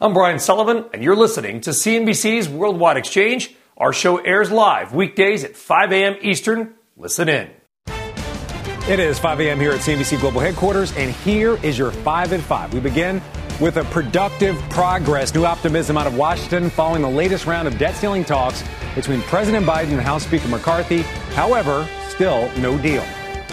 I'm Brian Sullivan, and you're listening to CNBC's Worldwide Exchange. Our show airs live weekdays at 5 a.m. Eastern. Listen in. It is 5 a.m. here at CNBC Global Headquarters, and here is your 5 at 5. We begin with a productive progress. New optimism out of Washington following the latest round of debt ceiling talks between President Biden and House Speaker McCarthy. However, still no deal.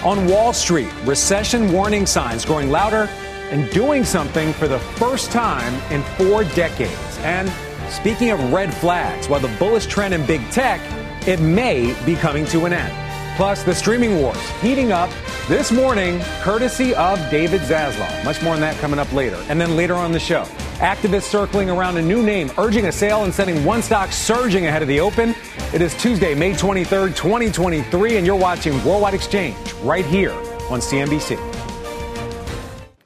On Wall Street, recession warning signs growing louder and doing something for the first time in four decades. And speaking of red flags, while the bullish trend in big tech, it may be coming to an end. Plus, the streaming wars heating up this morning, courtesy of David Zaslav. Much more on that coming up later. And then later on the show, activists circling around a new name, urging a sale and sending one stock surging ahead of the open. It is Tuesday, May 23rd, 2023, and you're watching Worldwide Exchange right here on CNBC.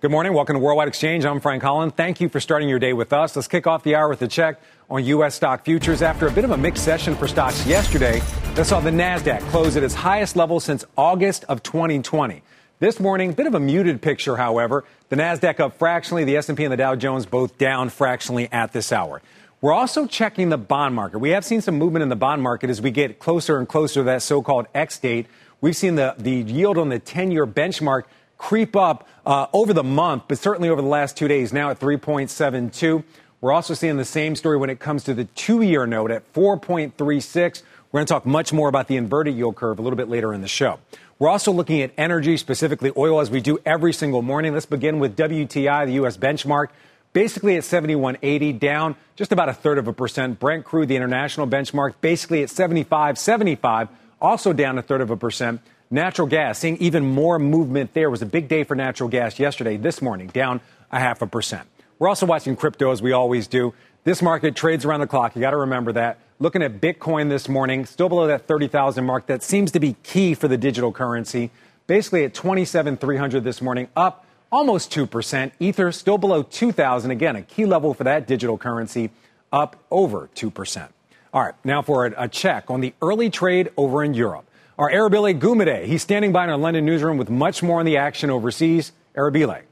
Good morning. Welcome to Worldwide Exchange. I'm Frank Holland. Thank you for starting your day with us. Let's kick off the hour with a check on U.S. stock futures. After a bit of a mixed session for stocks yesterday, that saw the NASDAQ close at its highest level since August of 2020. This morning, a bit of a muted picture, however. The NASDAQ up fractionally, the S&P and the Dow Jones both down fractionally at this hour. We're also checking the bond market. We have seen some movement in the bond market as we get closer and closer to that so-called X date. We've seen the, the yield on the 10-year benchmark – creep up uh, over the month, but certainly over the last two days, now at 3.72. We're also seeing the same story when it comes to the two year note at 4.36. We're going to talk much more about the inverted yield curve a little bit later in the show. We're also looking at energy, specifically oil, as we do every single morning. Let's begin with WTI, the U.S. benchmark, basically at 71.80, down just about a third of a percent. Brent crude, the international benchmark, basically at 75.75, also down a third of a percent. Natural gas, seeing even more movement there. Was a big day for natural gas yesterday, this morning, down a half a percent. We're also watching crypto as we always do. This market trades around the clock. You got to remember that. Looking at Bitcoin this morning, still below that 30,000 mark. That seems to be key for the digital currency. Basically at 27,300 this morning, up almost 2%. Ether still below 2,000. Again, a key level for that digital currency, up over 2%. All right, now for a check on the early trade over in Europe. Our Arabile Gumede, he's standing by in our London newsroom with much more on the action overseas. Arabile.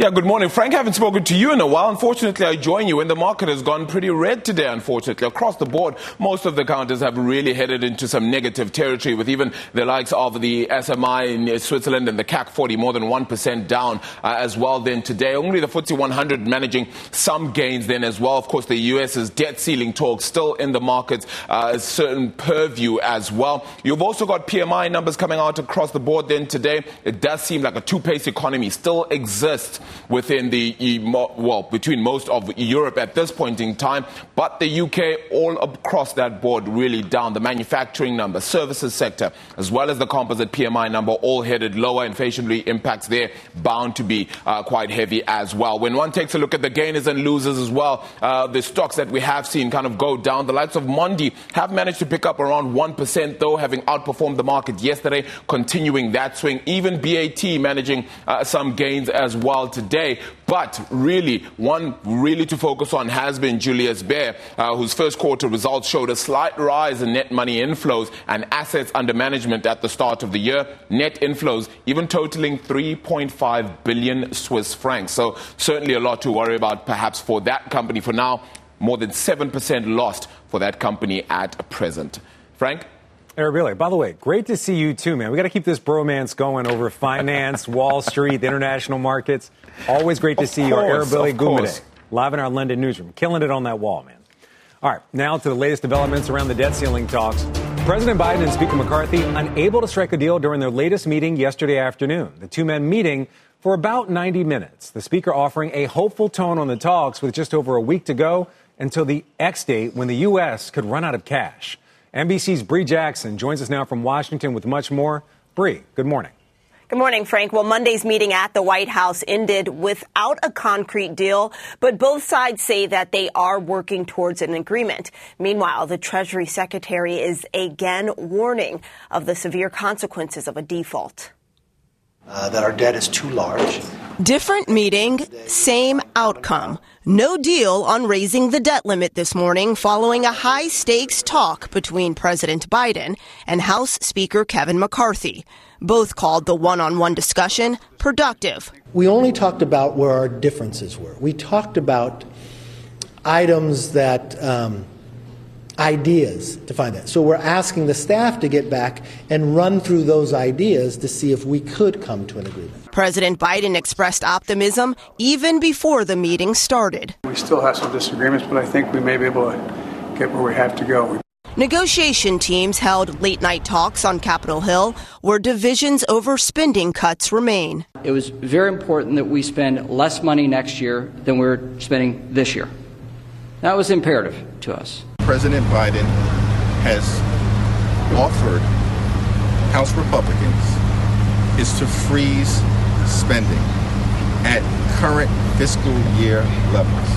Yeah, good morning. Frank, I haven't spoken to you in a while. Unfortunately, I join you and the market has gone pretty red today, unfortunately. Across the board, most of the counters have really headed into some negative territory with even the likes of the SMI in Switzerland and the CAC 40 more than 1% down uh, as well then today. Only the FTSE 100 managing some gains then as well. Of course, the US's debt ceiling talk still in the markets, uh, a certain purview as well. You've also got PMI numbers coming out across the board then today. It does seem like a two-pace economy still exists within the, well, between most of Europe at this point in time. But the UK, all across that board, really down. The manufacturing number, services sector, as well as the composite PMI number, all headed lower. Inflationary impacts there bound to be uh, quite heavy as well. When one takes a look at the gainers and losers as well, uh, the stocks that we have seen kind of go down. The likes of Mondi have managed to pick up around 1%, though, having outperformed the market yesterday, continuing that swing. Even BAT managing uh, some gains as well today. But really, one really to focus on has been Julius Baer, uh, whose first quarter results showed a slight rise in net money inflows and assets under management at the start of the year. Net inflows even totaling 3.5 billion Swiss francs. So certainly a lot to worry about perhaps for that company for now. More than 7% lost for that company at present. Frank? Arabile, by the way, great to see you too, man. We got to keep this bromance going over finance, Wall Street, the international markets. Always great to of see course, you, Arabile Gumede, live in our London newsroom, killing it on that wall, man. All right, now to the latest developments around the debt ceiling talks. President Biden and Speaker McCarthy unable to strike a deal during their latest meeting yesterday afternoon. The two men meeting for about 90 minutes. The speaker offering a hopeful tone on the talks with just over a week to go until the X date when the U.S. could run out of cash. NBC's Bree Jackson joins us now from Washington with much more. Bree, good morning. Good morning, Frank. Well, Monday's meeting at the White House ended without a concrete deal, but both sides say that they are working towards an agreement. Meanwhile, the Treasury Secretary is again warning of the severe consequences of a default. Uh, that our debt is too large. Different meeting, same outcome. No deal on raising the debt limit this morning following a high stakes talk between President Biden and House Speaker Kevin McCarthy. Both called the one on one discussion productive. We only talked about where our differences were. We talked about items that. Um, ideas to find that. So we're asking the staff to get back and run through those ideas to see if we could come to an agreement. President Biden expressed optimism even before the meeting started. We still have some disagreements, but I think we may be able to get where we have to go. Negotiation teams held late night talks on Capitol Hill where divisions over spending cuts remain. It was very important that we spend less money next year than we're spending this year. That was imperative to us. President Biden has offered House Republicans is to freeze spending at current fiscal year levels.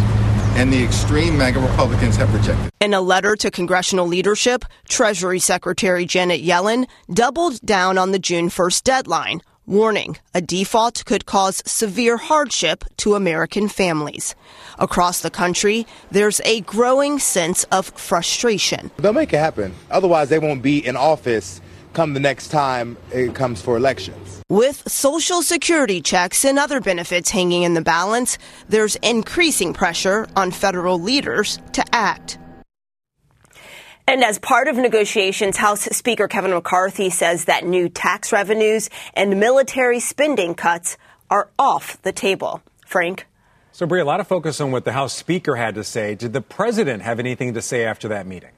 And the extreme MAGA Republicans have rejected. In a letter to congressional leadership, Treasury Secretary Janet Yellen doubled down on the June 1st deadline, warning a default could cause severe hardship to American families. Across the country, there's a growing sense of frustration. They'll make it happen. Otherwise, they won't be in office come the next time it comes for elections. With Social Security checks and other benefits hanging in the balance, there's increasing pressure on federal leaders to act. And as part of negotiations, House Speaker Kevin McCarthy says that new tax revenues and military spending cuts are off the table. Frank? So, Bree, a lot of focus on what the House Speaker had to say. Did the president have anything to say after that meeting?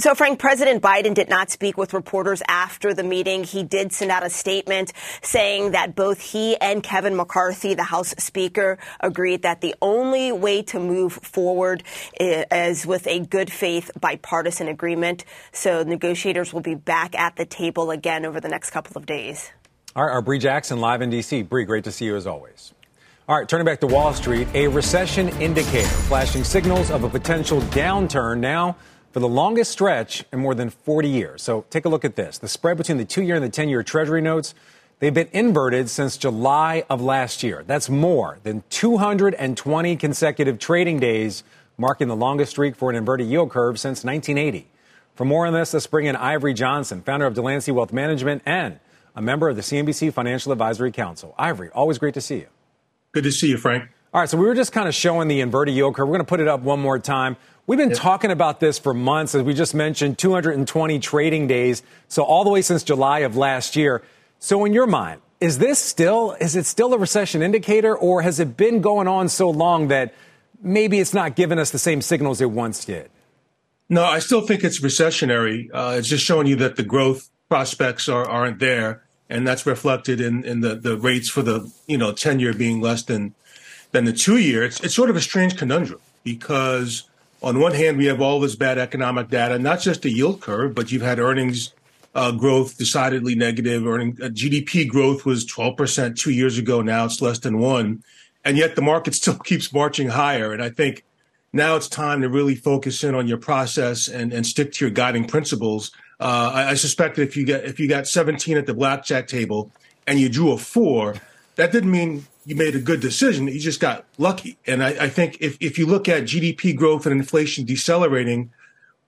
So, Frank, President Biden did not speak with reporters after the meeting. He did send out a statement saying that both he and Kevin McCarthy, the House Speaker, agreed that the only way to move forward is with a good faith bipartisan agreement. So, negotiators will be back at the table again over the next couple of days. All right, our Bree Jackson live in D.C. Bree, great to see you as always. All right, turning back to Wall Street, a recession indicator flashing signals of a potential downturn now for the longest stretch in more than 40 years. So take a look at this. The spread between the two year and the 10 year Treasury notes, they've been inverted since July of last year. That's more than 220 consecutive trading days, marking the longest streak for an inverted yield curve since 1980. For more on this, let's bring in Ivory Johnson, founder of Delancey Wealth Management and a member of the CNBC Financial Advisory Council. Ivory, always great to see you. Good to see you, Frank. All right, so we were just kind of showing the inverted yield curve. We're going to put it up one more time. We've been yep. talking about this for months, as we just mentioned, 220 trading days, so all the way since July of last year. So, in your mind, is this still is it still a recession indicator, or has it been going on so long that maybe it's not giving us the same signals it once did? No, I still think it's recessionary. Uh, it's just showing you that the growth prospects are, aren't there and that's reflected in, in the, the rates for the you know ten year being less than than the two year. It's it's sort of a strange conundrum because on one hand we have all this bad economic data, not just the yield curve, but you've had earnings uh, growth decidedly negative. Earning uh, GDP growth was twelve percent two years ago. Now it's less than one, and yet the market still keeps marching higher. And I think now it's time to really focus in on your process and, and stick to your guiding principles uh, I, I, suspect that if you get if you got 17 at the blackjack table and you drew a four, that didn't mean you made a good decision. You just got lucky. And I, I think if if you look at GDP growth and inflation decelerating,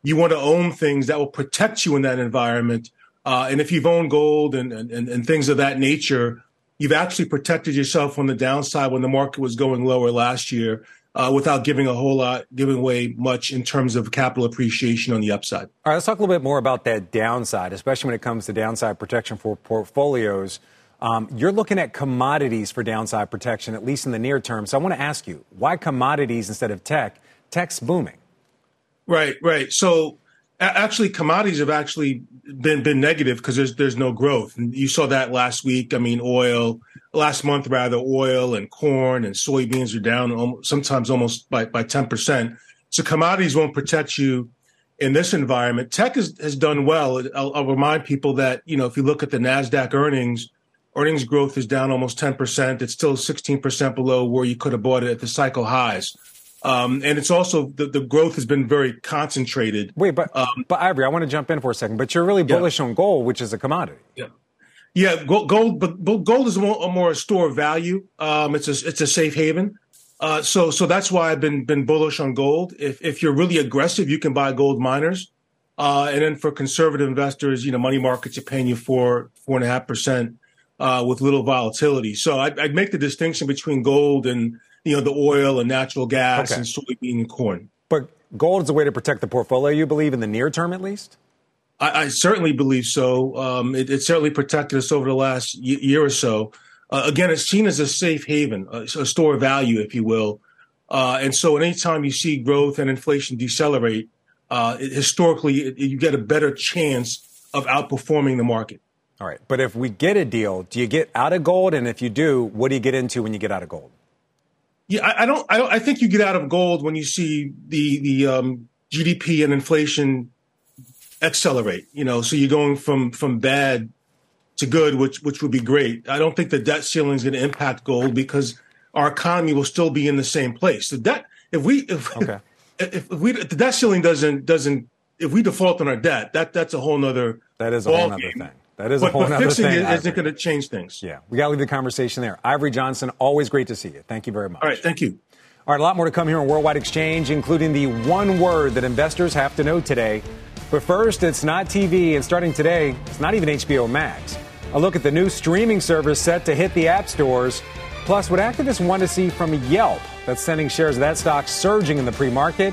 you want to own things that will protect you in that environment. Uh, and if you've owned gold and, and, and things of that nature, you've actually protected yourself on the downside when the market was going lower last year uh, without giving a whole lot, giving away much in terms of capital appreciation on the upside. All right, let's talk a little bit more about that downside, especially when it comes to downside protection for portfolios. Um, you're looking at commodities for downside protection, at least in the near term. So I want to ask you, why commodities instead of tech? Tech's booming. Right, right. So actually, commodities have actually been been negative because there's there's no growth, and you saw that last week. I mean, oil last month rather, oil and corn and soybeans are down sometimes almost by by ten percent. So commodities won't protect you in this environment. Tech has, has done well. I'll, I'll, remind people that you know if you look at the Nasdaq earnings, Earnings growth is down almost 10%. It's still 16% below where you could have bought it at the cycle highs. Um, and it's also the, the growth has been very concentrated. Wait, but um, but Ivory, I want to jump in for a second. But you're really bullish yeah. on gold, which is a commodity. Yeah, yeah. Gold, gold but gold is more, a store of value. Um, it's a it's a safe haven. Uh, so so that's why I've been been bullish on gold. If if you're really aggressive, you can buy gold miners. Uh, and then for conservative investors, you know, money markets are paying you for four and a half percent uh, with little volatility. So I'd, I'd, make the distinction between gold and you know the oil and natural gas okay. and soybean and corn. But gold is a way to protect the portfolio. You believe in the near term, at least. I, I certainly believe so. Um, it, it, certainly protected us over the last y- year or so. Uh, again, it's seen as a safe haven, a, a store of value, if you will. Uh, and so, anytime you see growth and inflation decelerate, uh, it, historically, it, you get a better chance of outperforming the market. All right. But if we get a deal, do you get out of gold? And if you do, what do you get into when you get out of gold? Yeah, I, I don't. I don't. I think you get out of gold when you see the the um, GDP and inflation accelerate. You know, so you're going from from bad to good, which which would be great. I don't think the debt ceiling is going to impact gold because our economy will still be in the same place. The debt, if we if, okay. if, if we the debt ceiling doesn't doesn't if we default on our debt, that that's a whole nother that is a whole other thing. That is but, a whole but other fixing thing. It isn't going to change things. Yeah, we got to leave the conversation there. Ivory Johnson, always great to see you. Thank you very much. All right, thank you. All right, a lot more to come here on Worldwide Exchange, including the one word that investors have to know today. But first, it's not TV, and starting today, it's not even HBO Max. A look at the new streaming service set to hit the app stores. Plus, what activists want to see from Yelp that's sending shares of that stock surging in the pre market.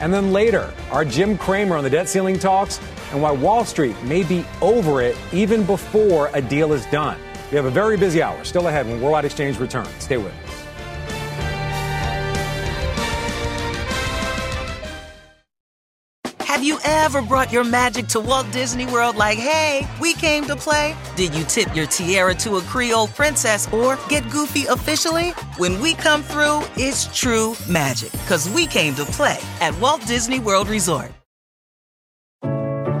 And then later, our Jim Cramer on the debt ceiling talks and why Wall Street may be over it even before a deal is done. We have a very busy hour still ahead when Worldwide Exchange returns. Stay with us. Have you ever brought your magic to Walt Disney World like, hey, we came to play? Did you tip your tiara to a Creole princess or get goofy officially? When we come through, it's true magic because we came to play at Walt Disney World Resort.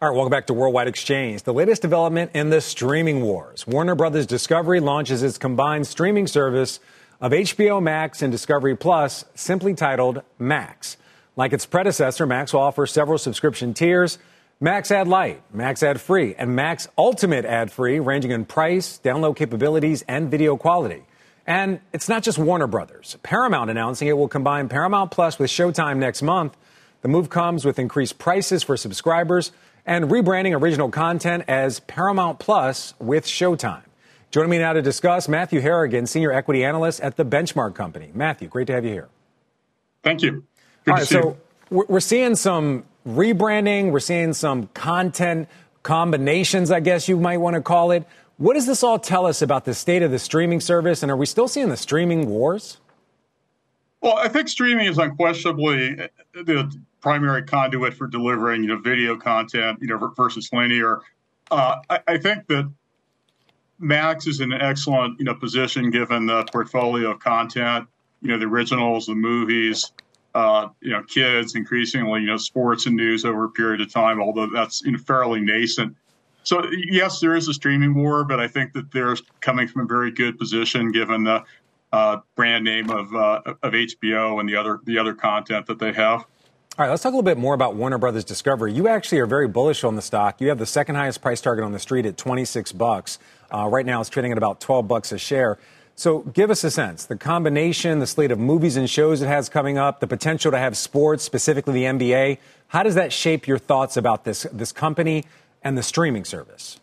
All right, welcome back to Worldwide Exchange. The latest development in the streaming wars. Warner Brothers Discovery launches its combined streaming service of HBO Max and Discovery Plus, simply titled Max. Like its predecessor, Max will offer several subscription tiers Max Ad Lite, Max Ad Free, and Max Ultimate Ad Free, ranging in price, download capabilities, and video quality. And it's not just Warner Brothers. Paramount announcing it will combine Paramount Plus with Showtime next month. The move comes with increased prices for subscribers and rebranding original content as Paramount Plus with Showtime. Joining me now to discuss, Matthew Harrigan, Senior Equity Analyst at the Benchmark Company. Matthew, great to have you here. Thank you. Good All right, so you. we're seeing some rebranding, we're seeing some content combinations, I guess you might want to call it. What does this all tell us about the state of the streaming service, and are we still seeing the streaming wars? Well, I think streaming is unquestionably the primary conduit for delivering, you know, video content, you know, versus linear. Uh, I, I, think that Max is in an excellent, you know, position given the portfolio of content, you know, the originals, the movies, uh, you know, kids, increasingly, you know, sports and news over a period of time, although that's you know, fairly nascent. So yes, there is a streaming war, but I think that they're coming from a very good position given the uh, brand name of uh, of HBO and the other the other content that they have. All right, let's talk a little bit more about Warner Brothers Discovery. You actually are very bullish on the stock. You have the second highest price target on the street at 26 bucks. Uh, right now, it's trading at about 12 bucks a share. So, give us a sense the combination, the slate of movies and shows it has coming up, the potential to have sports, specifically the NBA. How does that shape your thoughts about this this company and the streaming service?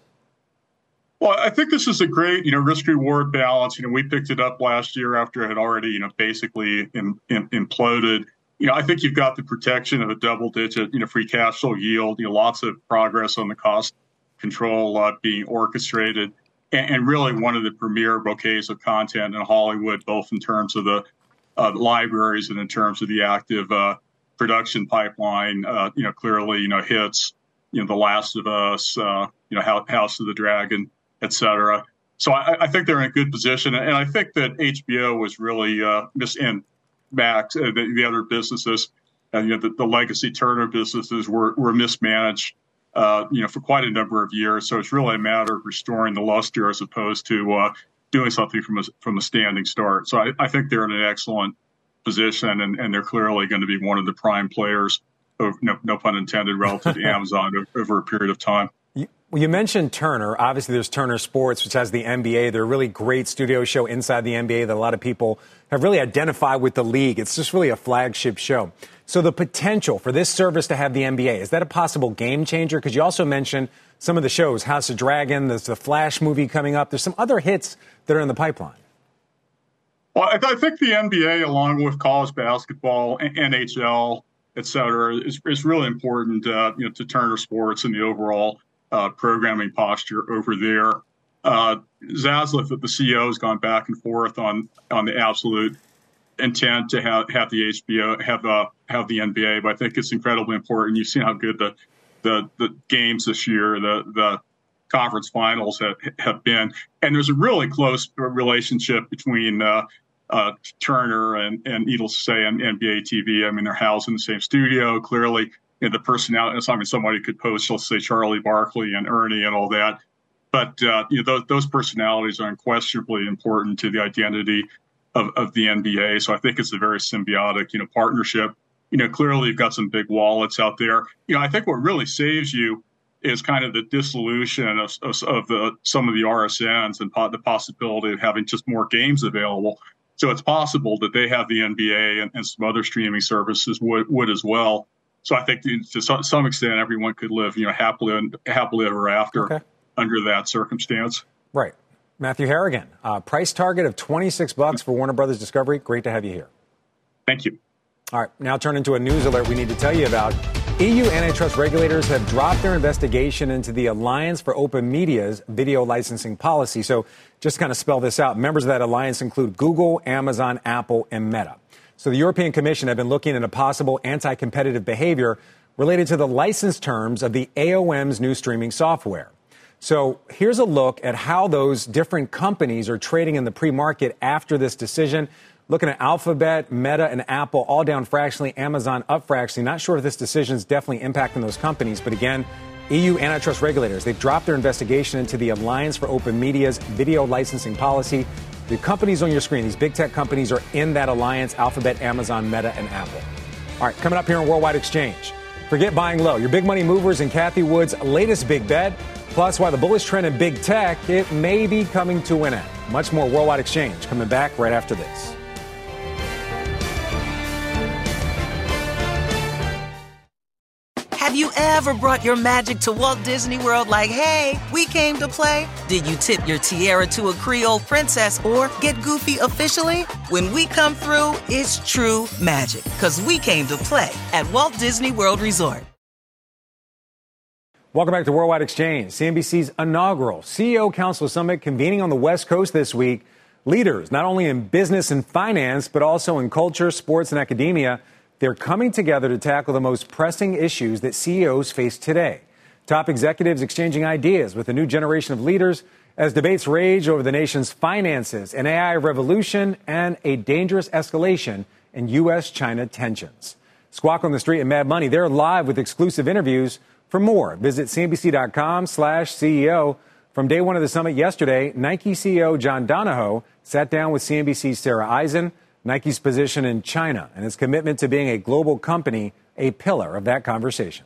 Well, I think this is a great, you know, risk reward balance. You know, we picked it up last year after it had already, you know, basically in, in, imploded. You know, I think you've got the protection of a double digit, you know, free cash flow yield. You know, lots of progress on the cost control uh, being orchestrated, and, and, really one of the premier bouquets of content in Hollywood, both in terms of the uh, libraries and in terms of the active uh, production pipeline. Uh, you know, clearly, you know, hits, you know, The Last of Us, uh, you know, House of the Dragon, et cetera. So I, I, think they're in a good position, and I think that HBO was really uh, mis- and Max, uh, the, the, other businesses, and you know, the, the legacy Turner businesses were were mismanaged uh, you know, for quite a number of years. So it's really a matter of restoring the luster as opposed to uh, doing something from a from a standing start. So I, I think they're in an excellent position, and, and they're clearly going to be one of the prime players, of, no, no pun intended, relative to Amazon over a period of time. Well, you mentioned Turner. Obviously, there's Turner Sports, which has the NBA. They're a really great studio show inside the NBA that a lot of people have really identified with the league. It's just really a flagship show. So the potential for this service to have the NBA, is that a possible game changer? Because you also mentioned some of the shows, House of Dragon, there's the Flash movie coming up. There's some other hits that are in the pipeline. Well, I think the NBA, along with college basketball, NHL, et cetera, is, is really important uh, you know, to Turner Sports and the overall uh, programming posture over there. Uh, Zaslav, the CEO, has gone back and forth on on the absolute intent to have, have the HBO have uh, have the NBA, but I think it's incredibly important. You've seen how good the the, the games this year, the the conference finals have, have been, and there's a really close relationship between uh, uh, Turner and and to say, and NBA TV. I mean, they're housed in the same studio. Clearly, you know, the personality. I mean, somebody could post, let's say, Charlie Barkley and Ernie and all that. But uh, you know, those, those personalities are unquestionably important to the identity of, of the NBA. So I think it's a very symbiotic, you know, partnership. You know, clearly you've got some big wallets out there. You know, I think what really saves you is kind of the dissolution of, of, of the, some of the RSNs and po- the possibility of having just more games available. So it's possible that they have the NBA and, and some other streaming services would, would as well. So I think to some extent, everyone could live, you know, happily happily ever after okay. Under that circumstance. Right. Matthew Harrigan, uh, price target of 26 bucks for Warner Brothers Discovery. Great to have you here. Thank you. All right, now turn into a news alert we need to tell you about. EU antitrust regulators have dropped their investigation into the Alliance for Open Media's video licensing policy. So, just kind of spell this out. Members of that alliance include Google, Amazon, Apple, and Meta. So, the European Commission have been looking into possible anti competitive behavior related to the license terms of the AOM's new streaming software. So here's a look at how those different companies are trading in the pre market after this decision. Looking at Alphabet, Meta, and Apple all down fractionally, Amazon up fractionally. Not sure if this decision is definitely impacting those companies, but again, EU antitrust regulators, they've dropped their investigation into the Alliance for Open Media's video licensing policy. The companies on your screen, these big tech companies, are in that alliance Alphabet, Amazon, Meta, and Apple. All right, coming up here on Worldwide Exchange. Forget buying low. Your big money movers and Cathie Wood's latest big bet Plus, why the bullish trend in big tech, it may be coming to an end. Much more worldwide exchange coming back right after this. Have you ever brought your magic to Walt Disney World like, hey, we came to play? Did you tip your tiara to a Creole princess or get goofy officially? When we come through, it's true magic because we came to play at Walt Disney World Resort. Welcome back to Worldwide Exchange, CNBC's inaugural CEO Council Summit convening on the West Coast this week. Leaders, not only in business and finance, but also in culture, sports, and academia, they're coming together to tackle the most pressing issues that CEOs face today. Top executives exchanging ideas with a new generation of leaders as debates rage over the nation's finances, an AI revolution, and a dangerous escalation in U.S. China tensions. Squawk on the Street and Mad Money, they're live with exclusive interviews for more, visit CNBC.com slash CEO. From day one of the summit yesterday, Nike CEO John Donahoe sat down with CNBC's Sarah Eisen, Nike's position in China and its commitment to being a global company, a pillar of that conversation.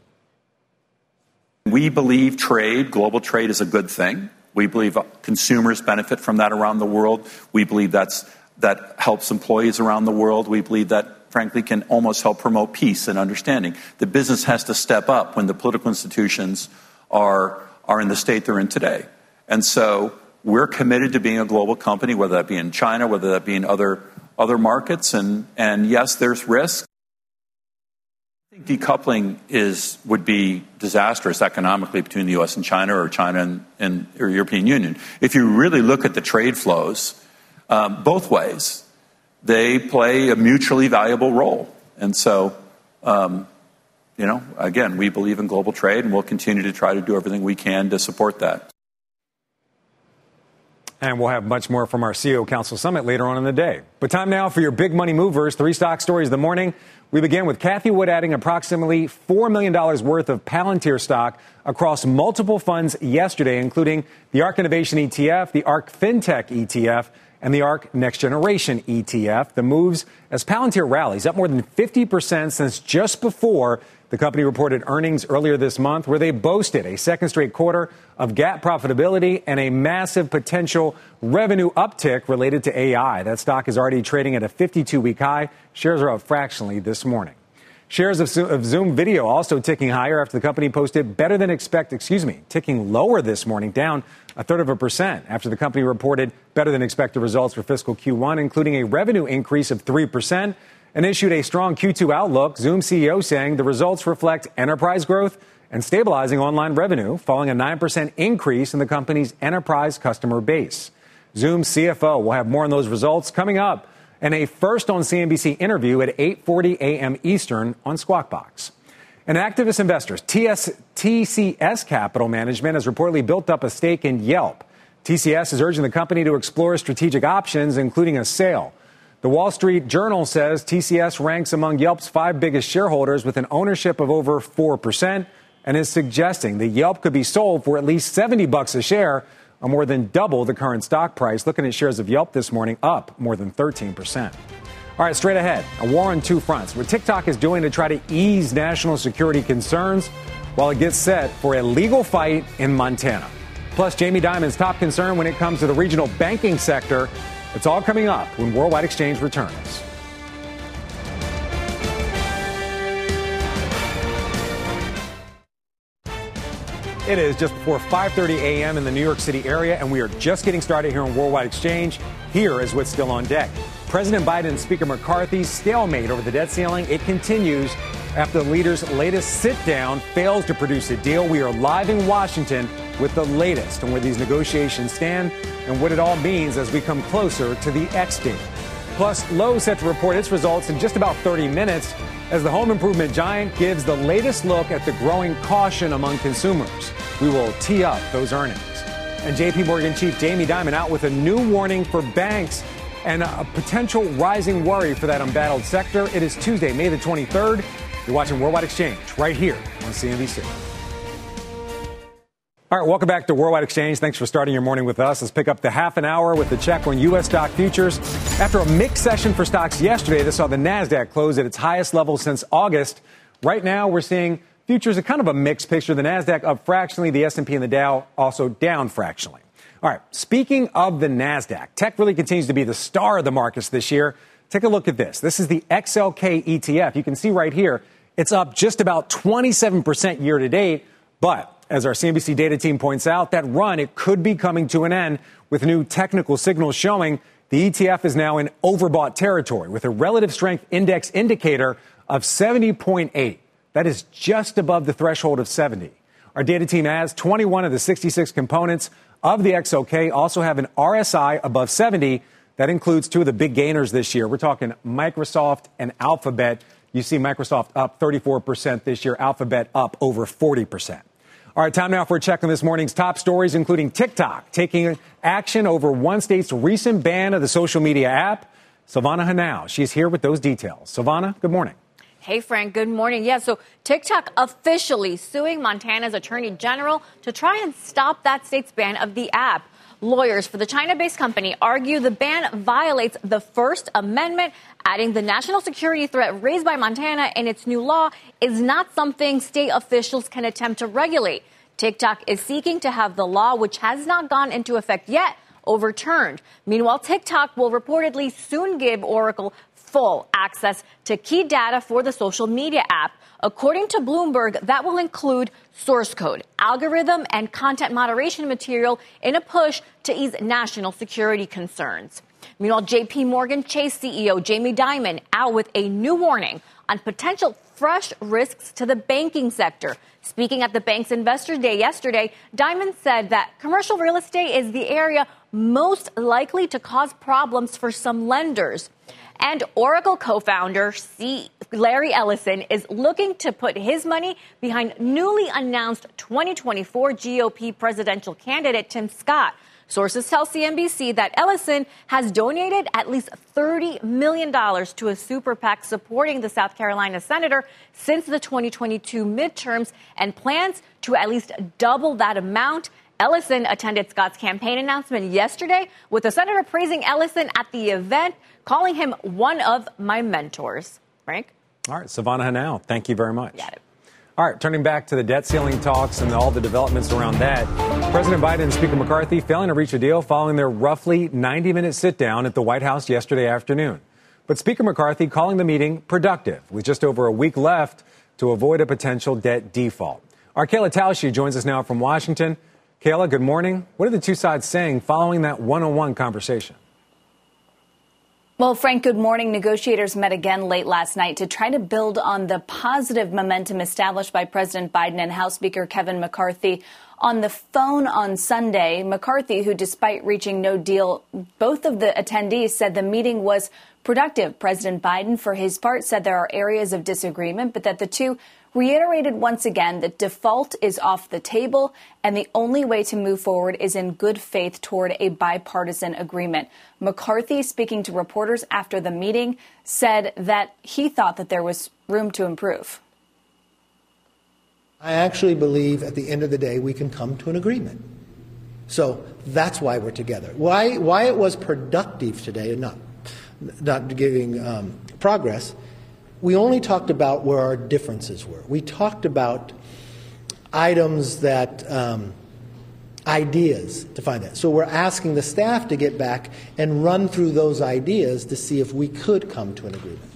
We believe trade, global trade, is a good thing. We believe consumers benefit from that around the world. We believe that's, that helps employees around the world. We believe that frankly, can almost help promote peace and understanding. The business has to step up when the political institutions are, are in the state they're in today. And so we're committed to being a global company, whether that be in China, whether that be in other, other markets. And, and yes, there's risk. I think Decoupling is would be disastrous economically between the U.S. and China, or China and, and or European Union. If you really look at the trade flows, um, both ways, they play a mutually valuable role. And so, um, you know, again, we believe in global trade, and we'll continue to try to do everything we can to support that. And we'll have much more from our CEO Council Summit later on in the day. But time now for your big money movers. Three stock stories of the morning. We begin with Cathie Wood adding approximately $4 million worth of Palantir stock across multiple funds yesterday, including the ARK Innovation ETF, the ARK FinTech ETF, and the ARK Next Generation ETF. The moves as Palantir rallies up more than 50% since just before the company reported earnings earlier this month where they boasted a second straight quarter of GAAP profitability and a massive potential revenue uptick related to AI. That stock is already trading at a 52 week high. Shares are up fractionally this morning. Shares of Zoom Video also ticking higher after the company posted better than expected, excuse me, ticking lower this morning, down a third of a percent after the company reported better than expected results for fiscal Q1, including a revenue increase of 3% and issued a strong Q2 outlook. Zoom CEO saying the results reflect enterprise growth and stabilizing online revenue, following a 9% increase in the company's enterprise customer base. Zoom CFO will have more on those results coming up in a first on CNBC interview at 8:40 a.m. Eastern on Squawk Box. And activist investors, TS, TCS Capital Management has reportedly built up a stake in Yelp. TCS is urging the company to explore strategic options, including a sale. The Wall Street Journal says TCS ranks among Yelp's five biggest shareholders with an ownership of over 4% and is suggesting that Yelp could be sold for at least 70 bucks a share, or more than double the current stock price. Looking at shares of Yelp this morning, up more than 13%. All right, straight ahead, a war on two fronts. What TikTok is doing to try to ease national security concerns while it gets set for a legal fight in Montana. Plus, Jamie Dimon's top concern when it comes to the regional banking sector it's all coming up when Worldwide Exchange returns. It is just before 5:30 a.m. in the New York City area and we are just getting started here on Worldwide Exchange. Here is what's still on deck. President Biden and Speaker McCarthy's stalemate over the debt ceiling, it continues after the leaders' latest sit down fails to produce a deal. We are live in Washington with the latest on where these negotiations stand and what it all means as we come closer to the X date. Plus, Lowe's set to report its results in just about 30 minutes as the home improvement giant gives the latest look at the growing caution among consumers. We will tee up those earnings. And JP Morgan chief Jamie Dimon out with a new warning for banks and a potential rising worry for that embattled sector. It is Tuesday, May the 23rd. You're watching Worldwide Exchange right here on CNBC. All right, welcome back to Worldwide Exchange. Thanks for starting your morning with us. Let's pick up the half an hour with the check on U.S. stock futures. After a mixed session for stocks yesterday, this saw the NASDAQ close at its highest level since August. Right now, we're seeing futures a kind of a mixed picture. The NASDAQ up fractionally, the S&P and the Dow also down fractionally. All right, speaking of the NASDAQ, tech really continues to be the star of the markets this year. Take a look at this. This is the XLK ETF. You can see right here, it's up just about 27% year to date, but as our CNBC data team points out, that run, it could be coming to an end with new technical signals showing the ETF is now in overbought territory with a relative strength index indicator of 70.8. That is just above the threshold of 70. Our data team adds 21 of the 66 components of the XLK also have an RSI above 70. That includes two of the big gainers this year. We're talking Microsoft and Alphabet. You see Microsoft up 34% this year, Alphabet up over 40%. All right, time now for a check on this morning's top stories, including TikTok taking action over one state's recent ban of the social media app. Silvana Henao, she's here with those details. Silvana, good morning. Hey, Frank, good morning. Yeah, so TikTok officially suing Montana's attorney general to try and stop that state's ban of the app. Lawyers for the China based company argue the ban violates the First Amendment, adding the national security threat raised by Montana in its new law is not something state officials can attempt to regulate. TikTok is seeking to have the law, which has not gone into effect yet, overturned. Meanwhile, TikTok will reportedly soon give Oracle full access to key data for the social media app. According to Bloomberg, that will include source code, algorithm, and content moderation material in a push to ease national security concerns. Meanwhile, JP Morgan Chase CEO Jamie Dimon out with a new warning on potential fresh risks to the banking sector. Speaking at the bank's Investor Day yesterday, Dimon said that commercial real estate is the area most likely to cause problems for some lenders. And Oracle co founder Larry Ellison is looking to put his money behind newly announced 2024 GOP presidential candidate Tim Scott. Sources tell CNBC that Ellison has donated at least $30 million to a super PAC supporting the South Carolina senator since the 2022 midterms and plans to at least double that amount. Ellison attended Scott's campaign announcement yesterday with the senator praising Ellison at the event, calling him one of my mentors. Frank? All right, Silvana Henao, thank you very much. Got it. All right, turning back to the debt ceiling talks and all the developments around that. President Biden and Speaker McCarthy failing to reach a deal following their roughly 90 minute sit down at the White House yesterday afternoon. But Speaker McCarthy calling the meeting productive with just over a week left to avoid a potential debt default. Our Kayla Tausche joins us now from Washington. Kayla, good morning. What are the two sides saying following that one on one conversation? Well, Frank, good morning. Negotiators met again late last night to try to build on the positive momentum established by President Biden and House Speaker Kevin McCarthy. On the phone on Sunday, McCarthy, who despite reaching no deal, both of the attendees said the meeting was productive. President Biden, for his part, said there are areas of disagreement, but that the two reiterated once again that default is off the table and the only way to move forward is in good faith toward a bipartisan agreement. McCarthy, speaking to reporters after the meeting, said that he thought that there was room to improve. I actually believe at the end of the day we can come to an agreement. So that's why we're together. Why, why it was productive today and not, not giving um, progress we only talked about where our differences were. We talked about items that, um, ideas to find that. So we're asking the staff to get back and run through those ideas to see if we could come to an agreement.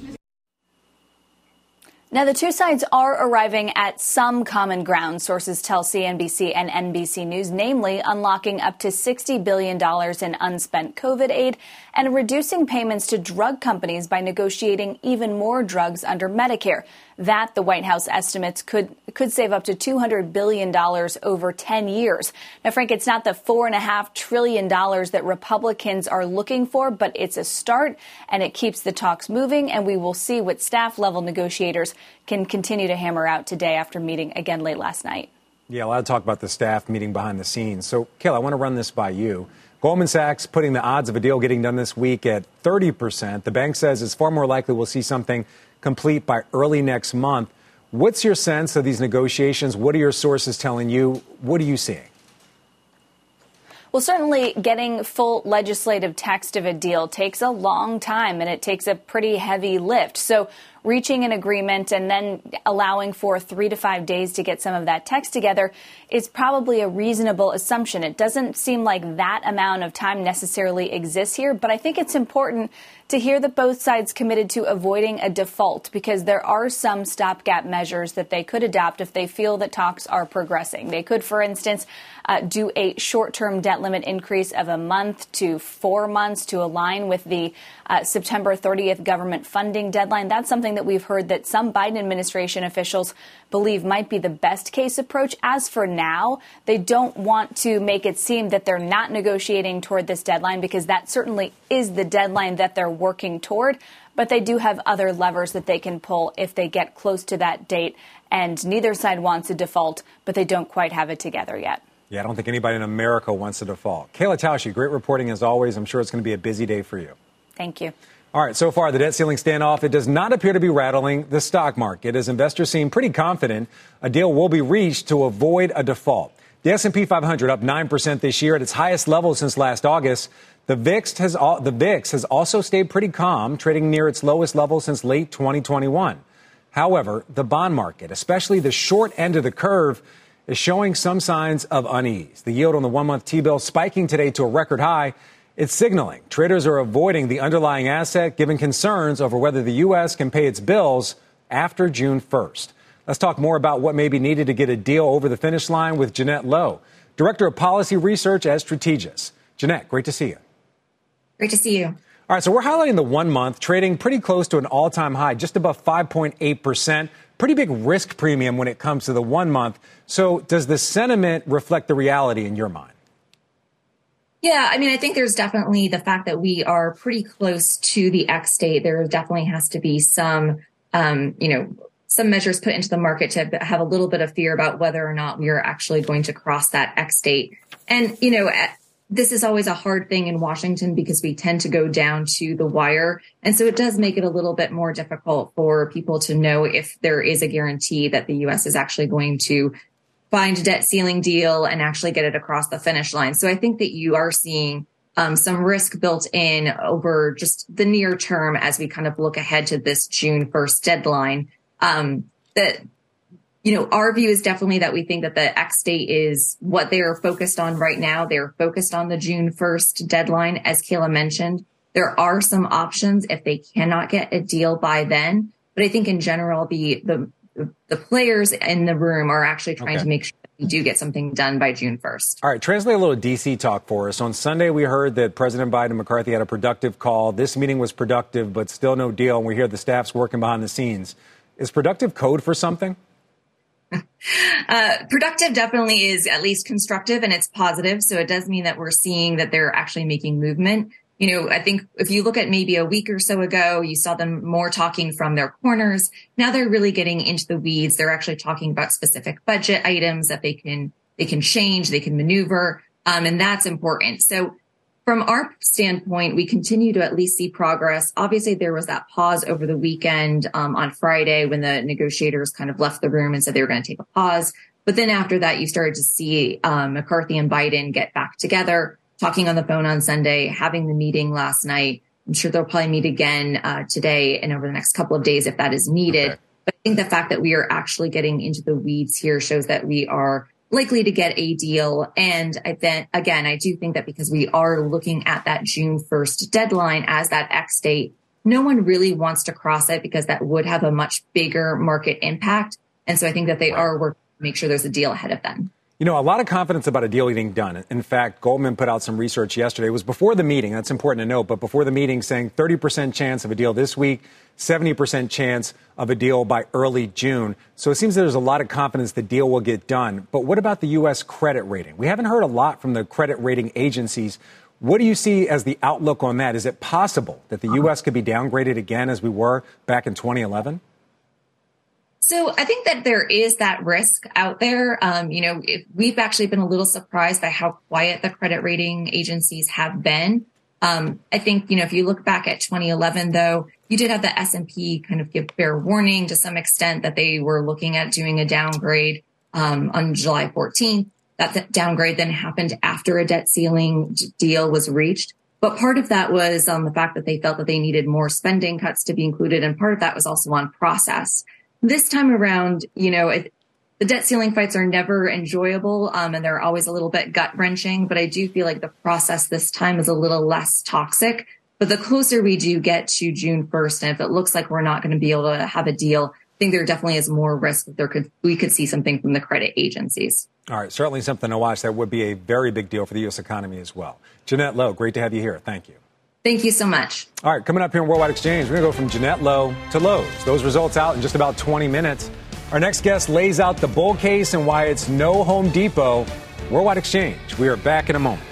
Now, the two sides are arriving at some common ground, sources tell CNBC and NBC News, namely unlocking up to $60 billion in unspent COVID aid and reducing payments to drug companies by negotiating even more drugs under Medicare. That the White House estimates could could save up to $200 billion over 10 years. Now, Frank, it's not the $4.5 trillion that Republicans are looking for, but it's a start and it keeps the talks moving. And we will see what staff level negotiators can continue to hammer out today after meeting again late last night. Yeah, a lot of talk about the staff meeting behind the scenes. So, Kayla, I want to run this by you. Goldman Sachs putting the odds of a deal getting done this week at 30%. The bank says it's far more likely we'll see something complete by early next month. What's your sense of these negotiations? What are your sources telling you? What are you seeing? Well, certainly getting full legislative text of a deal takes a long time and it takes a pretty heavy lift. So reaching an agreement and then allowing for three to five days to get some of that text together is probably a reasonable assumption. It doesn't seem like that amount of time necessarily exists here, but I think it's important to hear that both sides committed to avoiding a default because there are some stopgap measures that they could adopt if they feel that talks are progressing. They could, for instance, uh, do a short term debt limit increase of a month to four months to align with the uh, September 30th government funding deadline. That's something that we've heard that some Biden administration officials believe might be the best case approach. As for now, they don't want to make it seem that they're not negotiating toward this deadline because that certainly is the deadline that they're working toward. But they do have other levers that they can pull if they get close to that date. And neither side wants a default, but they don't quite have it together yet. Yeah, I don't think anybody in America wants a default. Kayla Tausche, great reporting as always. I'm sure it's going to be a busy day for you. Thank you. All right, so far the debt ceiling standoff, it does not appear to be rattling the stock market as investors seem pretty confident a deal will be reached to avoid a default. The S&P 500 up 9% this year at its highest level since last August. The VIX has the VIX has also stayed pretty calm, trading near its lowest level since late 2021. However, the bond market, especially the short end of the curve, is showing some signs of unease. The yield on the one month T bill spiking today to a record high. It's signaling traders are avoiding the underlying asset given concerns over whether the U.S. can pay its bills after June 1st. Let's talk more about what may be needed to get a deal over the finish line with Jeannette Lowe, Director of Policy Research at Strategas. Jeannette, great to see you. Great to see you. All right, so we're highlighting the one month, trading pretty close to an all time high, just above 5.8%. Pretty big risk premium when it comes to the one month. So, does the sentiment reflect the reality in your mind? Yeah, I mean, I think there's definitely the fact that we are pretty close to the X date. There definitely has to be some, um, you know, some measures put into the market to have a little bit of fear about whether or not we are actually going to cross that X date. And, you know, this is always a hard thing in Washington because we tend to go down to the wire. And so it does make it a little bit more difficult for people to know if there is a guarantee that the US is actually going to find a debt ceiling deal and actually get it across the finish line. So I think that you are seeing um, some risk built in over just the near term as we kind of look ahead to this June 1st deadline. Um, that you know, our view is definitely that we think that the X date is what they are focused on right now. They're focused on the June 1st deadline, as Kayla mentioned. There are some options if they cannot get a deal by then. But I think in general, the, the, the players in the room are actually trying okay. to make sure we do get something done by June 1st. All right, translate a little DC talk for us. On Sunday, we heard that President Biden and McCarthy had a productive call. This meeting was productive, but still no deal. And we hear the staff's working behind the scenes. Is productive code for something? Uh, productive definitely is at least constructive and it's positive. So it does mean that we're seeing that they're actually making movement. You know, I think if you look at maybe a week or so ago, you saw them more talking from their corners. Now they're really getting into the weeds. They're actually talking about specific budget items that they can, they can change, they can maneuver. Um, and that's important. So from our standpoint, we continue to at least see progress. Obviously, there was that pause over the weekend um, on Friday when the negotiators kind of left the room and said they were going to take a pause. But then after that, you started to see um, McCarthy and Biden get back together, talking on the phone on Sunday, having the meeting last night. I'm sure they'll probably meet again uh, today and over the next couple of days if that is needed. Okay. But I think the fact that we are actually getting into the weeds here shows that we are likely to get a deal. And I then again, I do think that because we are looking at that June 1st deadline as that X date, no one really wants to cross it because that would have a much bigger market impact. And so I think that they are working to make sure there's a deal ahead of them. You know, a lot of confidence about a deal getting done. In fact, Goldman put out some research yesterday. It was before the meeting. That's important to note. But before the meeting, saying 30% chance of a deal this week, 70% chance of a deal by early June. So it seems there's a lot of confidence the deal will get done. But what about the U.S. credit rating? We haven't heard a lot from the credit rating agencies. What do you see as the outlook on that? Is it possible that the uh-huh. U.S. could be downgraded again as we were back in 2011? So I think that there is that risk out there. Um, you know, we've actually been a little surprised by how quiet the credit rating agencies have been. Um, I think, you know, if you look back at 2011, though, you did have the S&P kind of give fair warning to some extent that they were looking at doing a downgrade um, on July 14th. That downgrade then happened after a debt ceiling deal was reached. But part of that was on the fact that they felt that they needed more spending cuts to be included. And part of that was also on process this time around, you know, it, the debt ceiling fights are never enjoyable um, and they're always a little bit gut wrenching. But I do feel like the process this time is a little less toxic. But the closer we do get to June 1st, and if it looks like we're not going to be able to have a deal, I think there definitely is more risk that there could we could see something from the credit agencies. All right, certainly something to watch. That would be a very big deal for the U.S. economy as well. Jeannette Lowe, great to have you here. Thank you. Thank you so much. All right, coming up here in Worldwide Exchange, we're going to go from Jeannette Lowe to Lowe's. Those results out in just about 20 minutes. Our next guest lays out the bull case and why it's no Home Depot. Worldwide Exchange. We are back in a moment.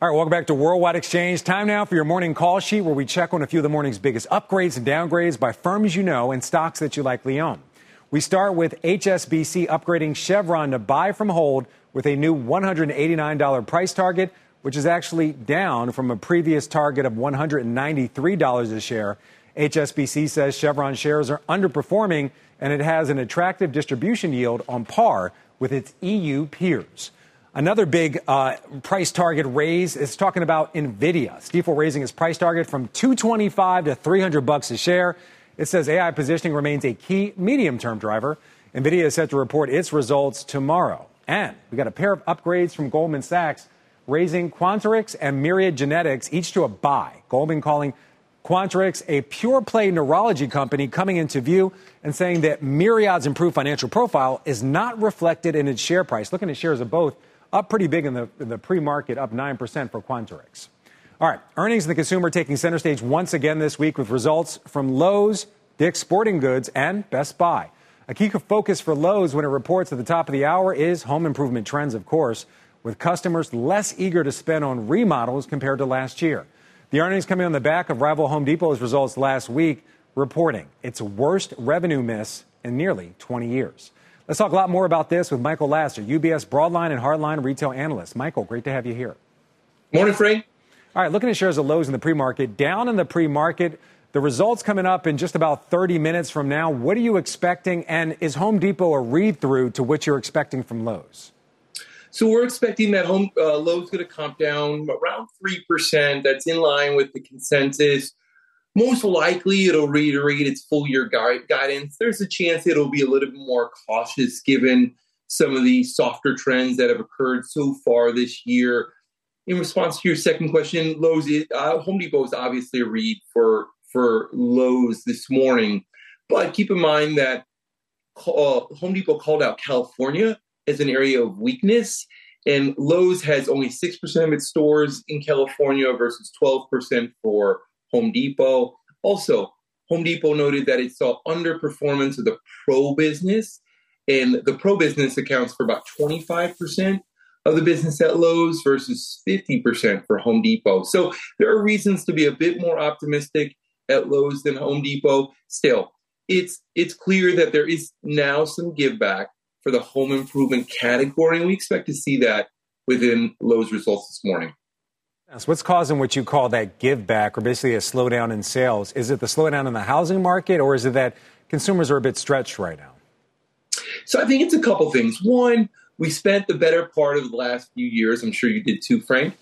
All right, welcome back to Worldwide Exchange. Time now for your morning call sheet where we check on a few of the morning's biggest upgrades and downgrades by firms you know and stocks that you likely own. We start with HSBC upgrading Chevron to buy from hold with a new $189 price target, which is actually down from a previous target of $193 a share. HSBC says Chevron shares are underperforming and it has an attractive distribution yield on par with its EU peers. Another big uh, price target raise is talking about Nvidia. Stifel raising its price target from 225 to 300 bucks a share. It says AI positioning remains a key medium-term driver. Nvidia is set to report its results tomorrow. And we got a pair of upgrades from Goldman Sachs, raising Quanterix and Myriad Genetics each to a buy. Goldman calling Quanterix a pure play neurology company coming into view and saying that Myriad's improved financial profile is not reflected in its share price. Looking at shares of both up pretty big in the, in the pre market, up 9% for Quanterix. All right, earnings of the consumer taking center stage once again this week with results from Lowe's, Dick's Sporting Goods, and Best Buy. A key focus for Lowe's when it reports at the top of the hour is home improvement trends, of course, with customers less eager to spend on remodels compared to last year. The earnings coming on the back of rival Home Depot's results last week, reporting its worst revenue miss in nearly 20 years. Let's talk a lot more about this with Michael Lasser, UBS Broadline and Hardline retail analyst. Michael, great to have you here. Morning, Frank. All right, looking at shares of Lowe's in the pre market, down in the pre market. The results coming up in just about 30 minutes from now. What are you expecting? And is Home Depot a read through to what you're expecting from Lowe's? So we're expecting that home uh, Lowe's going to comp down around three percent. That's in line with the consensus. Most likely, it'll reiterate its full year guidance. There's a chance it'll be a little bit more cautious given some of the softer trends that have occurred so far this year. In response to your second question, Lowe's, uh, Home Depot is obviously a read for for Lowe's this morning, but keep in mind that uh, Home Depot called out California as an area of weakness. And Lowe's has only 6% of its stores in California versus 12% for Home Depot. Also, Home Depot noted that it saw underperformance of the pro business, and the pro business accounts for about 25% of the business at Lowe's versus 50% for Home Depot. So there are reasons to be a bit more optimistic at Lowe's than Home Depot. Still, it's it's clear that there is now some give back for the home improvement category. And we expect to see that within Lowe's results this morning. So what's causing what you call that give back or basically a slowdown in sales? Is it the slowdown in the housing market or is it that consumers are a bit stretched right now? So I think it's a couple things. One, we spent the better part of the last few years, I'm sure you did too, Frank,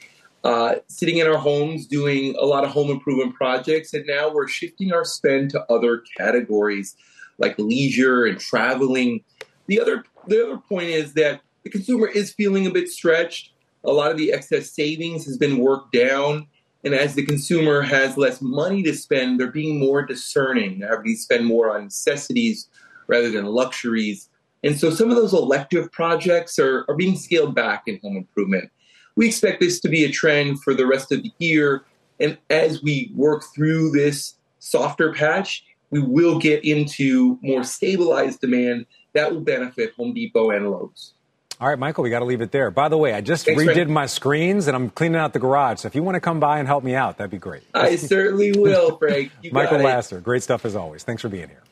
uh, sitting in our homes doing a lot of home improvement projects. And now we're shifting our spend to other categories like leisure and traveling. The other the other point is that the consumer is feeling a bit stretched. A lot of the excess savings has been worked down. And as the consumer has less money to spend, they're being more discerning. They're having to spend more on necessities rather than luxuries. And so some of those elective projects are, are being scaled back in home improvement. We expect this to be a trend for the rest of the year. And as we work through this softer patch, we will get into more stabilized demand that will benefit Home Depot and Lowe's. All right, Michael, we got to leave it there. By the way, I just Thanks, redid my screens and I'm cleaning out the garage. So if you want to come by and help me out, that'd be great. I certainly will, Frank. Michael Lasser, great stuff as always. Thanks for being here.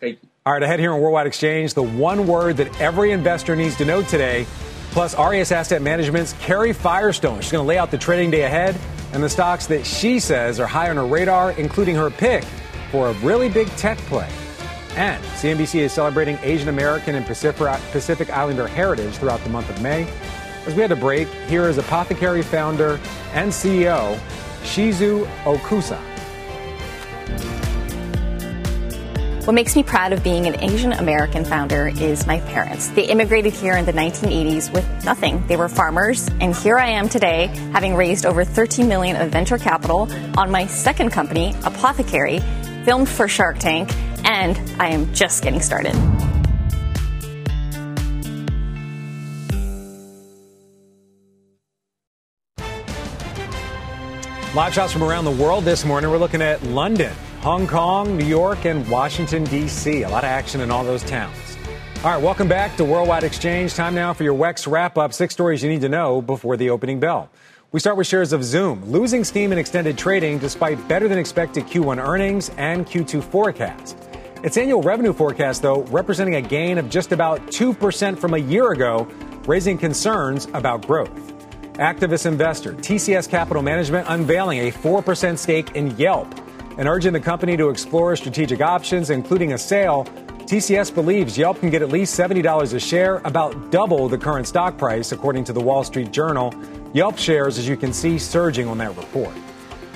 Thank you. All right, ahead here on Worldwide Exchange, the one word that every investor needs to know today, plus Aureus Asset Management's Carrie Firestone. She's going to lay out the trading day ahead and the stocks that she says are high on her radar, including her pick for a really big tech play. And CNBC is celebrating Asian American and Pacific Islander heritage throughout the month of May. As we had a break, here is Apothecary founder and CEO Shizu Okusa. What makes me proud of being an Asian American founder is my parents. They immigrated here in the 1980s with nothing. They were farmers, and here I am today, having raised over 13 million of venture capital on my second company, Apothecary, filmed for Shark Tank, and I am just getting started. Live shots from around the world this morning. We're looking at London, Hong Kong, New York, and Washington, D.C. A lot of action in all those towns. All right, welcome back to Worldwide Exchange. Time now for your WEX wrap up. Six stories you need to know before the opening bell. We start with shares of Zoom, losing steam in extended trading despite better than expected Q1 earnings and Q2 forecast. Its annual revenue forecast, though, representing a gain of just about 2% from a year ago, raising concerns about growth. Activist investor TCS Capital Management unveiling a 4% stake in Yelp and urging the company to explore strategic options, including a sale. TCS believes Yelp can get at least $70 a share, about double the current stock price, according to the Wall Street Journal. Yelp shares, as you can see, surging on that report.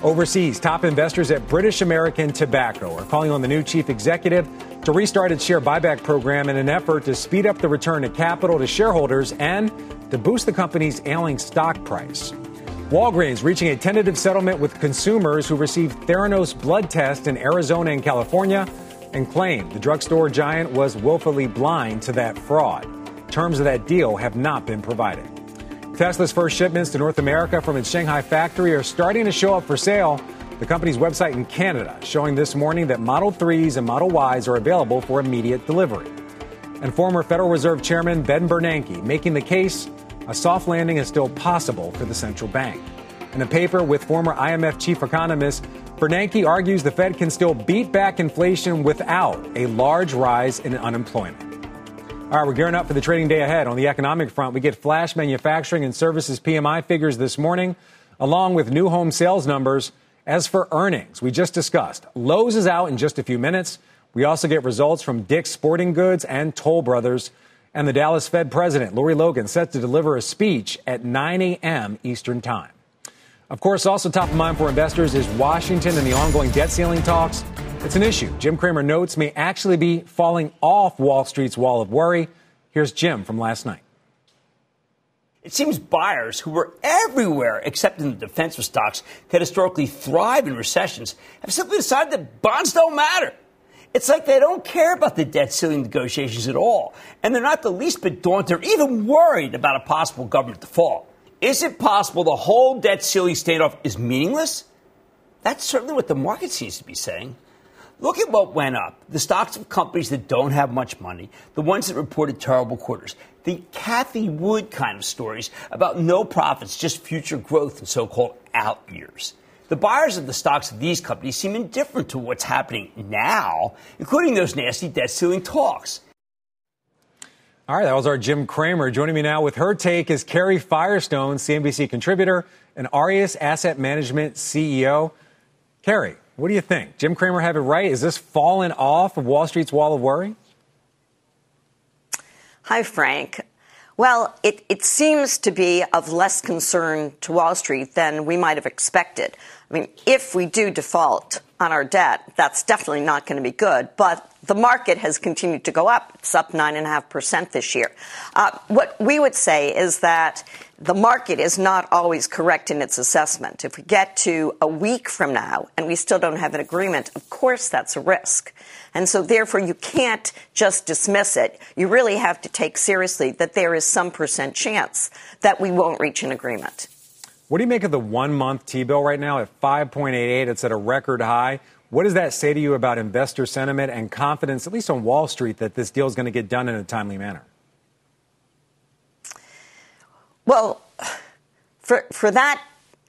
Overseas, top investors at British American Tobacco are calling on the new chief executive to restart its share buyback program in an effort to speed up the return of capital to shareholders and to boost the company's ailing stock price. Walgreens reaching a tentative settlement with consumers who received Theranos blood tests in Arizona and California and claimed the drugstore giant was willfully blind to that fraud. Terms of that deal have not been provided. Tesla's first shipments to North America from its Shanghai factory are starting to show up for sale. The company's website in Canada showing this morning that Model 3s and Model Ys are available for immediate delivery. And former Federal Reserve Chairman Ben Bernanke making the case a soft landing is still possible for the central bank. In a paper with former IMF chief economist, Bernanke argues the Fed can still beat back inflation without a large rise in unemployment. All right, we're gearing up for the trading day ahead. On the economic front, we get flash manufacturing and services PMI figures this morning, along with new home sales numbers as for earnings, we just discussed, Lowe's is out in just a few minutes. We also get results from Dick's Sporting Goods and Toll Brothers. And the Dallas Fed president, Lori Logan, set to deliver a speech at 9 a.m. Eastern Time. Of course, also top of mind for investors is Washington and the ongoing debt ceiling talks. It's an issue Jim Cramer notes may actually be falling off Wall Street's wall of worry. Here's Jim from last night. It seems buyers who were everywhere except in the defensive stocks that historically thrive in recessions have simply decided that bonds don't matter. It's like they don't care about the debt ceiling negotiations at all, and they're not the least bit daunted or even worried about a possible government default. Is it possible the whole debt ceiling standoff is meaningless? That's certainly what the market seems to be saying. Look at what went up. The stocks of companies that don't have much money, the ones that reported terrible quarters, the Cathie Wood kind of stories about no profits, just future growth in so called out years. The buyers of the stocks of these companies seem indifferent to what's happening now, including those nasty debt ceiling talks. All right, that was our Jim Cramer. Joining me now with her take is Carrie Firestone, CNBC contributor and Aureus Asset Management CEO. Carrie, what do you think? Jim Cramer have it right? Is this falling off of Wall Street's wall of worry? Hi, Frank. Well, it, it seems to be of less concern to Wall Street than we might have expected. I mean, if we do default on our debt, that's definitely not going to be good. But the market has continued to go up. It's up 9.5% this year. Uh, what we would say is that the market is not always correct in its assessment. If we get to a week from now and we still don't have an agreement, of course that's a risk. And so therefore you can't just dismiss it. You really have to take seriously that there is some percent chance that we won't reach an agreement. What do you make of the one month T bill right now at 5.88? It's at a record high. What does that say to you about investor sentiment and confidence, at least on Wall Street, that this deal is going to get done in a timely manner? Well, for, for that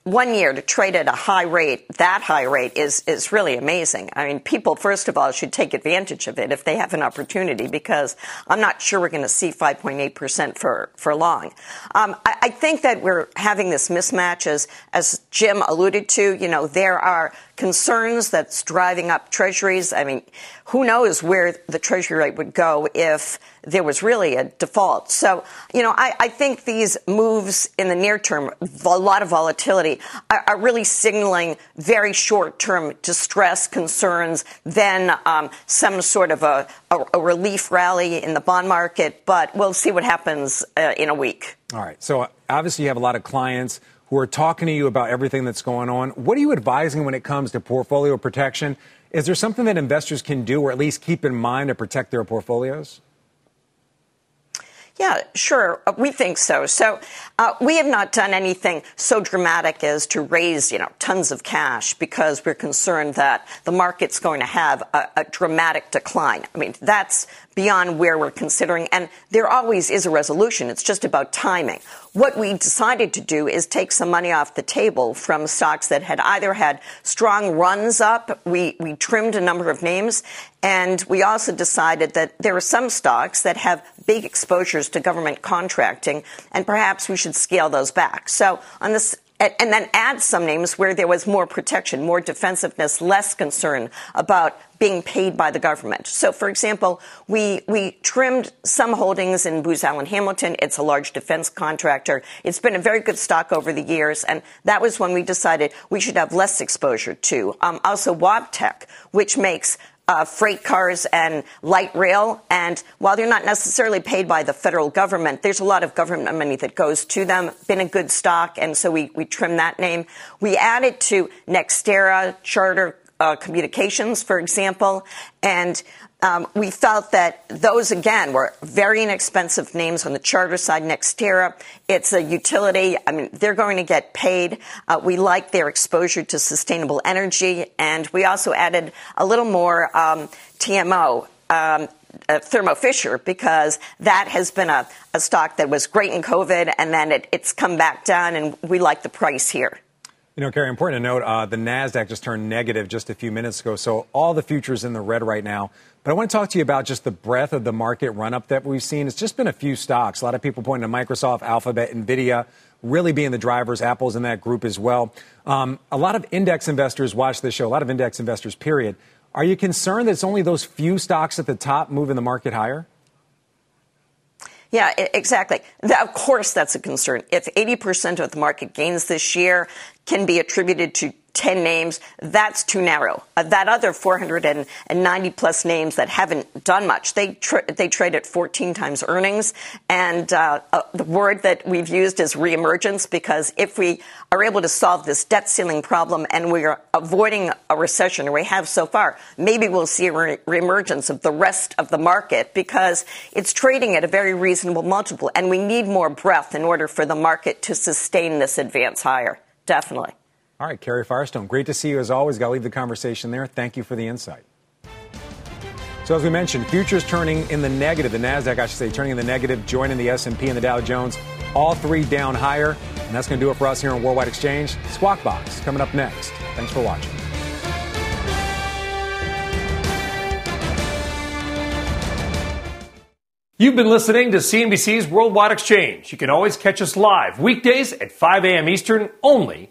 one year to trade at a high rate, that high rate is, is really amazing. I mean, people, first of all, should take advantage of it if they have an opportunity because I'm not sure we're going to see 5.8% for, for long. Um, I, I think that we're having this mismatch as, as Jim alluded to. You know, there are concerns that's driving up treasuries. I mean, who knows where the treasury rate would go if there was really a default. So, you know, I, I think these moves in the near term, a lot of volatility, are, are really signaling very short term distress concerns, then um, some sort of a, a, a, relief rally in the bond market. But we'll see what happens uh, in a week. All right. So, obviously, you have a lot of clients who are talking to you about everything that's going on. What are you advising when it comes to portfolio protection? Is there something that investors can do or at least keep in mind to protect their portfolios? Yeah, sure. Uh, we think so. So uh, we have not done anything so dramatic as to raise, you know, tons of cash because we're concerned that the market's going to have a, a dramatic decline. I mean, that's beyond where we're considering. And there always is a resolution. It's just about timing. What we decided to do is take some money off the table from stocks that had either had strong runs up. We, we trimmed a number of names. And we also decided that there are some stocks that have big exposures to government contracting, and perhaps we should scale those back. So on this and then add some names where there was more protection, more defensiveness, less concern about being paid by the government. So, for example, we we trimmed some holdings in Booz Allen Hamilton. It's a large defense contractor. It's been a very good stock over the years, and that was when we decided we should have less exposure to. Um, also, Wabtec, which makes uh, freight cars and light rail. And while they're not necessarily paid by the federal government, there's a lot of government money that goes to them. Been a good stock, and so we, we trimmed that name. We added to NextEra, Charter, uh, Communications, for example, and um, we felt that those again were very inexpensive names on the charter side. NextEra, it's a utility. I mean, they're going to get paid. Uh, we like their exposure to sustainable energy, and we also added a little more um, TMO. Um, uh, Thermo Fisher because that has been a, a, stock that was great in COVID and then it, it's come back down, and we like the price here. You know, Carrie, important to note uh, the NASDAQ just turned negative just a few minutes ago, so all the futures in the red right now. But I want to talk to you about just the breadth of the market run up that we've seen. It's just been a few stocks. A lot of people pointing to Microsoft, Alphabet, Nvidia really being the drivers. Apple's in that group as well. Um, a lot of index investors watch this show, a lot of index investors, period. Are you concerned that it's only those few stocks at the top moving the market higher? Yeah, exactly. Of course, that's a concern. If 80% of the market gains this year can be attributed to 10 names, that's too narrow. Uh, that other 490 plus names that haven't done much, they, they trade at 14 times earnings. And uh, uh, the word that we've used is reemergence because if we are able to solve this debt ceiling problem and we are avoiding a recession, or we have so far, maybe we'll see a re- reemergence of the rest of the market because it's trading at a very reasonable multiple. And we need more breath in order for the market to sustain this advance higher. Definitely. All right, Carrie Firestone, great to see you as always. Got to leave the conversation there. Thank you for the insight. So as we mentioned, futures turning in the negative. The Nasdaq, I should say, turning in the negative, joining the S&P and the Dow Jones, all three down higher. And that's going to do it for us here on Worldwide Exchange. Squawk Box coming up next. Thanks for watching. You've been listening to CNBC's Worldwide Exchange. You can always catch us live weekdays at 5 a.m. Eastern only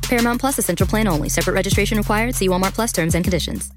Paramount Plus Essential Plan only. Separate registration required. See Walmart Plus terms and conditions.